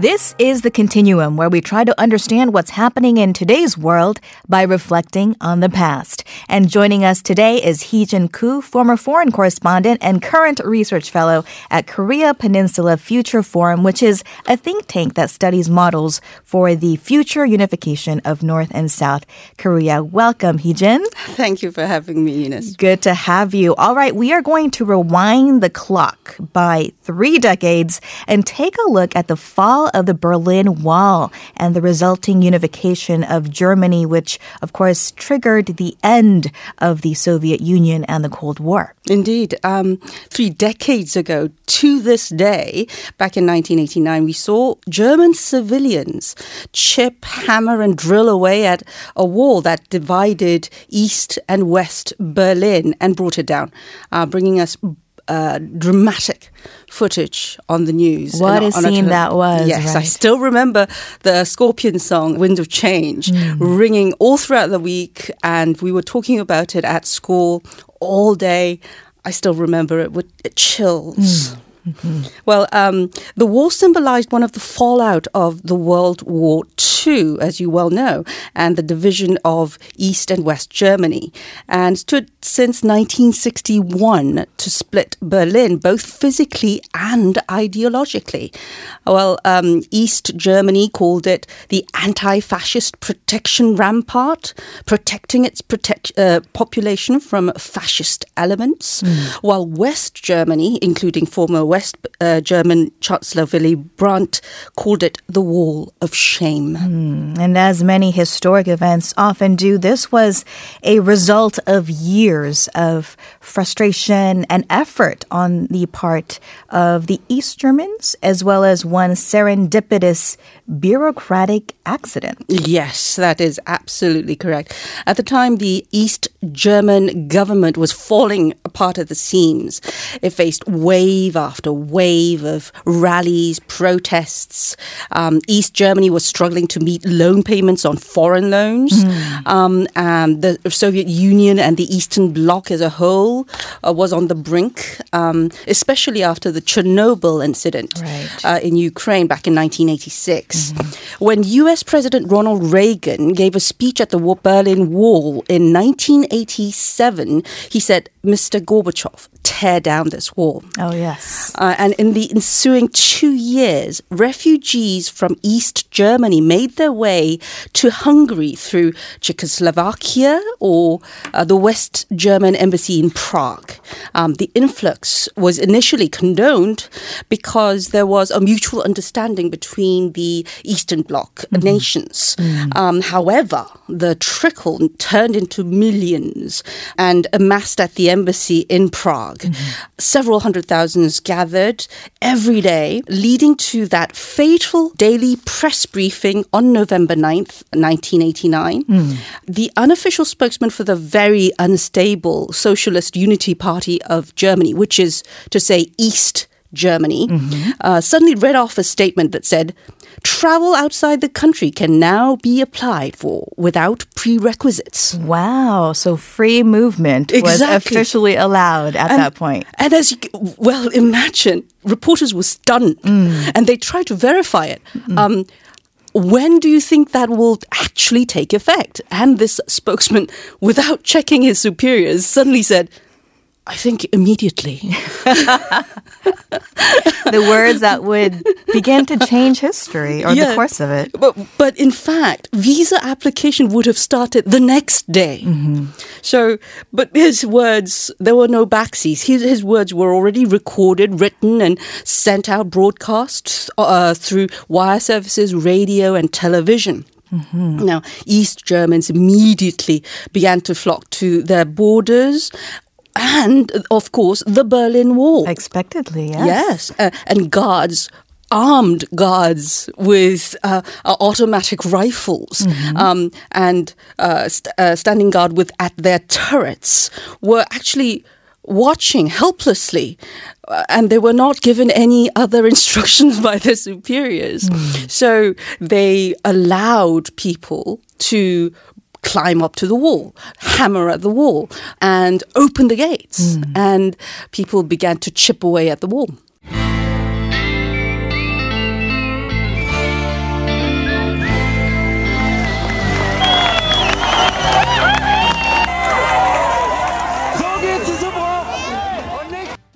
This is The Continuum, where we try to understand what's happening in today's world by reflecting on the past. And joining us today is Hee-jin Koo, former foreign correspondent and current research fellow at Korea Peninsula Future Forum, which is a think tank that studies models for the future unification of North and South Korea. Welcome, Hee-jin. Thank you for having me, Eunice. Good to have you. All right, we are going to rewind the clock by three decades and take a look at the fall of the Berlin Wall and the resulting unification of Germany, which, of course, triggered the end of the Soviet Union and the Cold War. Indeed. Um, three decades ago to this day, back in 1989, we saw German civilians chip, hammer, and drill away at a wall that divided East and West Berlin and brought it down, uh, bringing us uh, dramatic footage on the news. What a scene that was. Yes, right. I still remember the Scorpion song, Wind of Change, mm. ringing all throughout the week. And we were talking about it at school all day. I still remember it with chills. Mm. Mm-hmm. Well, um, the war symbolized one of the fallout of the World War II, as you well know, and the division of East and West Germany, and stood since 1961 to split Berlin, both physically and ideologically. Well, um, East Germany called it the anti fascist protection rampart, protecting its protect, uh, population from fascist elements, mm. while West Germany, including former West uh, German Chancellor Willy Brandt called it the wall of shame. Mm. And as many historic events often do, this was a result of years of frustration and effort on the part of the East Germans, as well as one serendipitous bureaucratic accident. Yes, that is absolutely correct. At the time, the East German government was falling apart at the seams. It faced wave after wave of rallies, protests. Um, East Germany was struggling to meet loan payments on foreign loans. Mm. Um, and the Soviet Union and the Eastern Bloc as a whole uh, was on the brink, um, especially after the Chernobyl incident right. uh, in Ukraine back in 1986. Mm-hmm. When US President Ronald Reagan gave a speech at the Berlin Wall in 1987, he said, Mr. Gorbachev, tear down this wall. Oh, yes. Uh, and in the ensuing two years, refugees from East Germany made their way to Hungary through Czechoslovakia or uh, the West German embassy in Prague. Um, the influx was initially condoned because there was a mutual understanding between the Eastern Bloc mm-hmm. nations. Mm-hmm. Um, however, the trickle turned into millions and amassed at the embassy in Prague. Mm-hmm. Several hundred thousands gathered every day, leading to that fatal daily press briefing on November 9th, 1989. Mm. The unofficial spokesman for the very unstable Socialist Unity Party of Germany, which is to say East Germany, mm-hmm. uh, suddenly read off a statement that said, travel outside the country can now be applied for without prerequisites. Wow. So free movement exactly. was officially allowed at and, that point. And as you well imagine, reporters were stunned mm. and they tried to verify it. Mm. Um, when do you think that will actually take effect? And this spokesman, without checking his superiors, suddenly said, I think immediately. the words that would begin to change history or yeah, the course of it. But, but in fact, visa application would have started the next day. Mm-hmm. So, but his words, there were no backseas. His, his words were already recorded, written, and sent out broadcasts uh, through wire services, radio, and television. Mm-hmm. Now, East Germans immediately began to flock to their borders and of course the Berlin Wall. Expectedly, yes. Yes, uh, and guards armed guards with uh, uh, automatic rifles mm-hmm. um, and uh, st- uh, standing guard with at their turrets were actually watching helplessly uh, and they were not given any other instructions by their superiors mm. so they allowed people to climb up to the wall, hammer at the wall, and open the gates. Mm. And people began to chip away at the wall.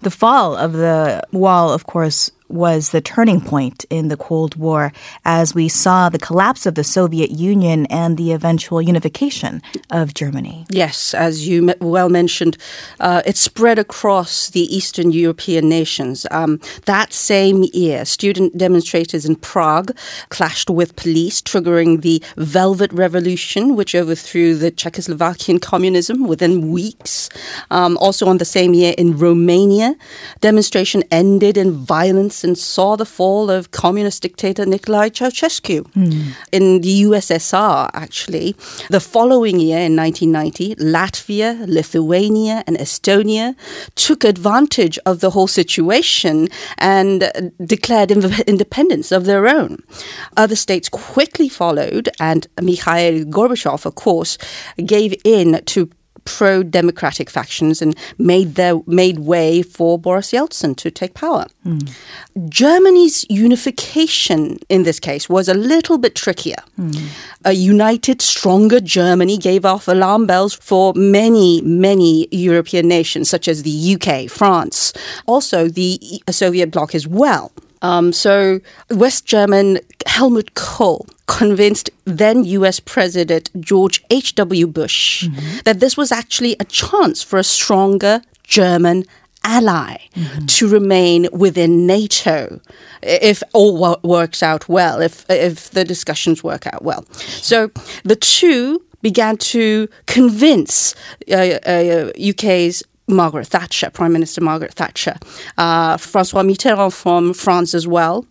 The fall of the wall, of course, was the turning point in the Cold War as we saw the collapse of the Soviet Union and the eventual unification of Germany. Yes, as you well mentioned, uh, it spread across the Eastern European nations. Um, that same year, student demonstrators in Prague clashed with police, triggering the Velvet Revolution, which overthrew the Czechoslovakian communism within weeks. Um, also, on the same year in Romania, demonstration ended in violence and saw the fall of communist dictator Nicolae Ceausescu. Mm. In the USSR, actually, the following year in 1990, Latvia, Lithuania, and Estonia took advantage of the whole situation and declared independence of their own. Other states quickly followed, and Mikhail Gorbachev, of course, gave in to pro-democratic factions and made their made way for Boris Yeltsin to take power. Mm. Germany's unification in this case was a little bit trickier. Mm. A united, stronger Germany gave off alarm bells for many, many European nations, such as the UK, France, also the Soviet bloc as well. Um, so West German Helmut Kohl convinced then US President George H.W. Bush mm-hmm. that this was actually a chance for a stronger German ally mm-hmm. to remain within NATO if all works out well, if, if the discussions work out well. So the two began to convince uh, uh, UK's Margaret Thatcher, Prime Minister Margaret Thatcher, uh, Francois Mitterrand from France as well,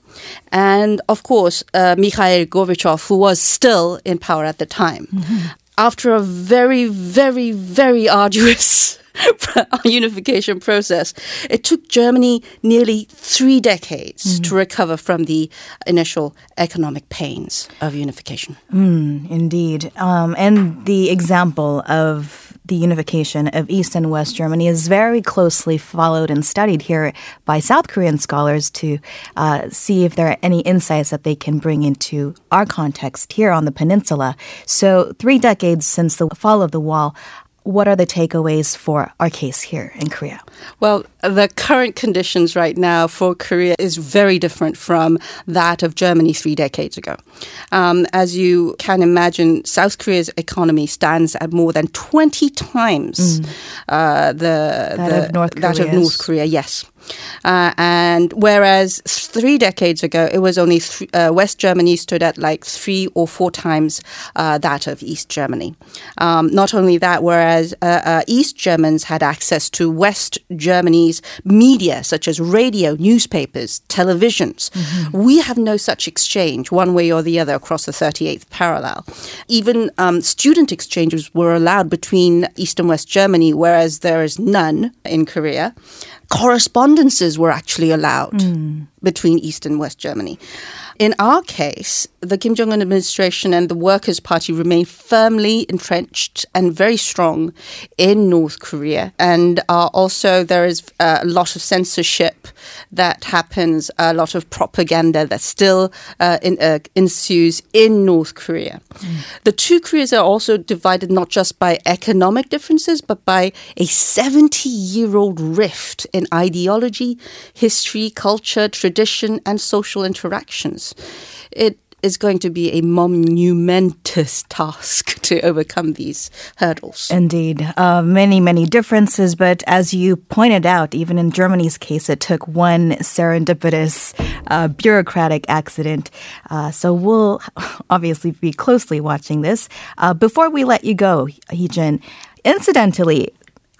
and of course uh, Mikhail Gorbachev, who was still in power at the time. Mm-hmm. After a very, very, very arduous unification process, it took Germany nearly three decades mm. to recover from the initial economic pains of unification. Mm, indeed. Um, and the example of the unification of East and West Germany is very closely followed and studied here by South Korean scholars to uh, see if there are any insights that they can bring into our context here on the peninsula. So, three decades since the fall of the wall, what are the takeaways for our case here in Korea? Well, the current conditions right now for Korea is very different from that of Germany three decades ago. Um, as you can imagine, South Korea's economy stands at more than 20 times mm. uh, the, that, the, of that of North Korea. Yes. Uh, and whereas three decades ago, it was only th- uh, West Germany stood at like three or four times uh, that of East Germany. Um, not only that, whereas uh, uh, East Germans had access to West Germany's media, such as radio, newspapers, televisions, mm-hmm. we have no such exchange one way or the other across the 38th parallel. Even um, student exchanges were allowed between East and West Germany, whereas there is none in Korea correspondences were actually allowed mm. Between East and West Germany. In our case, the Kim Jong un administration and the Workers' Party remain firmly entrenched and very strong in North Korea. And uh, also, there is a lot of censorship that happens, a lot of propaganda that still uh, in, uh, ensues in North Korea. Mm. The two Koreas are also divided not just by economic differences, but by a 70 year old rift in ideology, history, culture, tradition, and social interactions. It is going to be a monumentous task to overcome these hurdles. Indeed. Uh, many, many differences, but as you pointed out, even in Germany's case, it took one serendipitous uh, bureaucratic accident. Uh, so we'll obviously be closely watching this. Uh, before we let you go, Heejin, incidentally,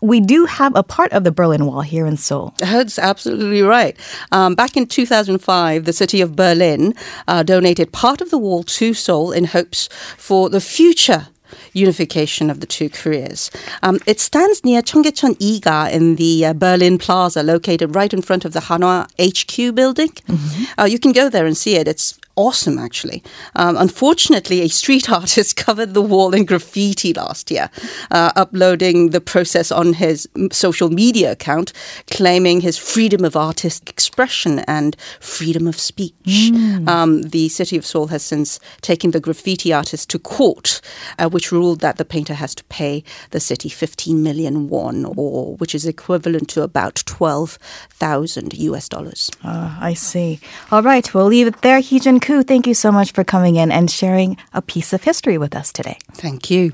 we do have a part of the Berlin Wall here in Seoul. That's absolutely right. Um, back in 2005, the city of Berlin uh, donated part of the wall to Seoul in hopes for the future unification of the two Koreas. Um, it stands near Cheonggyecheon Iga in the uh, Berlin Plaza, located right in front of the Hanwha HQ building. Mm-hmm. Uh, you can go there and see it. It's awesome, actually. Um, unfortunately, a street artist covered the wall in graffiti last year, uh, uploading the process on his social media account, claiming his freedom of artistic expression and freedom of speech. Mm. Um, the city of Seoul has since taken the graffiti artist to court, uh, which ruled that the painter has to pay the city 15 million won, or which is equivalent to about 12,000 US dollars. Uh, I see. All right, we'll leave it there. Heejin Koo, thank you so much for coming in and sharing a piece of history with us today. Thank you.